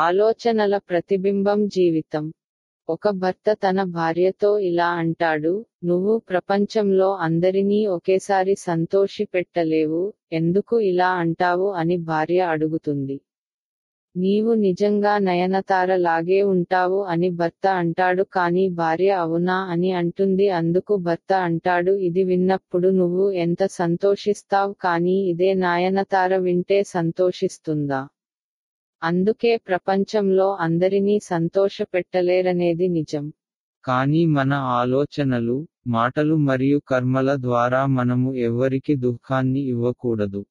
ఆలోచనల ప్రతిబింబం జీవితం. ఒక భర్త తన భార్యతో ఇలా అంటాడు నువ్వు ప్రపంచంలో అందరినీ ఒకేసారి సంతోషి పెట్టలేవు ఎందుకు ఇలా అంటావు? అని భార్య అడుగుతుంది. నీవు నిజంగా నయనతార లాగే ఉంటావు అని భర్త అంటాడు కానీ భార్య అవునా? అని అంటుంది అందుకు భర్త అంటాడు ఇది విన్నప్పుడు నువ్వు ఎంత సంతోషిస్తావు కానీ ఇదే నాయనతార వింటే సంతోషిస్తుందా? అందుకే ప్రపంచంలో అందరినీ సంతోషపెట్టలేరనేది నిజం. కానీ మన ఆలోచనలు మాటలు మరియు కర్మల ద్వారా మనము ఎవ్వరికి దుఃఖాన్ని ఇవ్వకూడదు.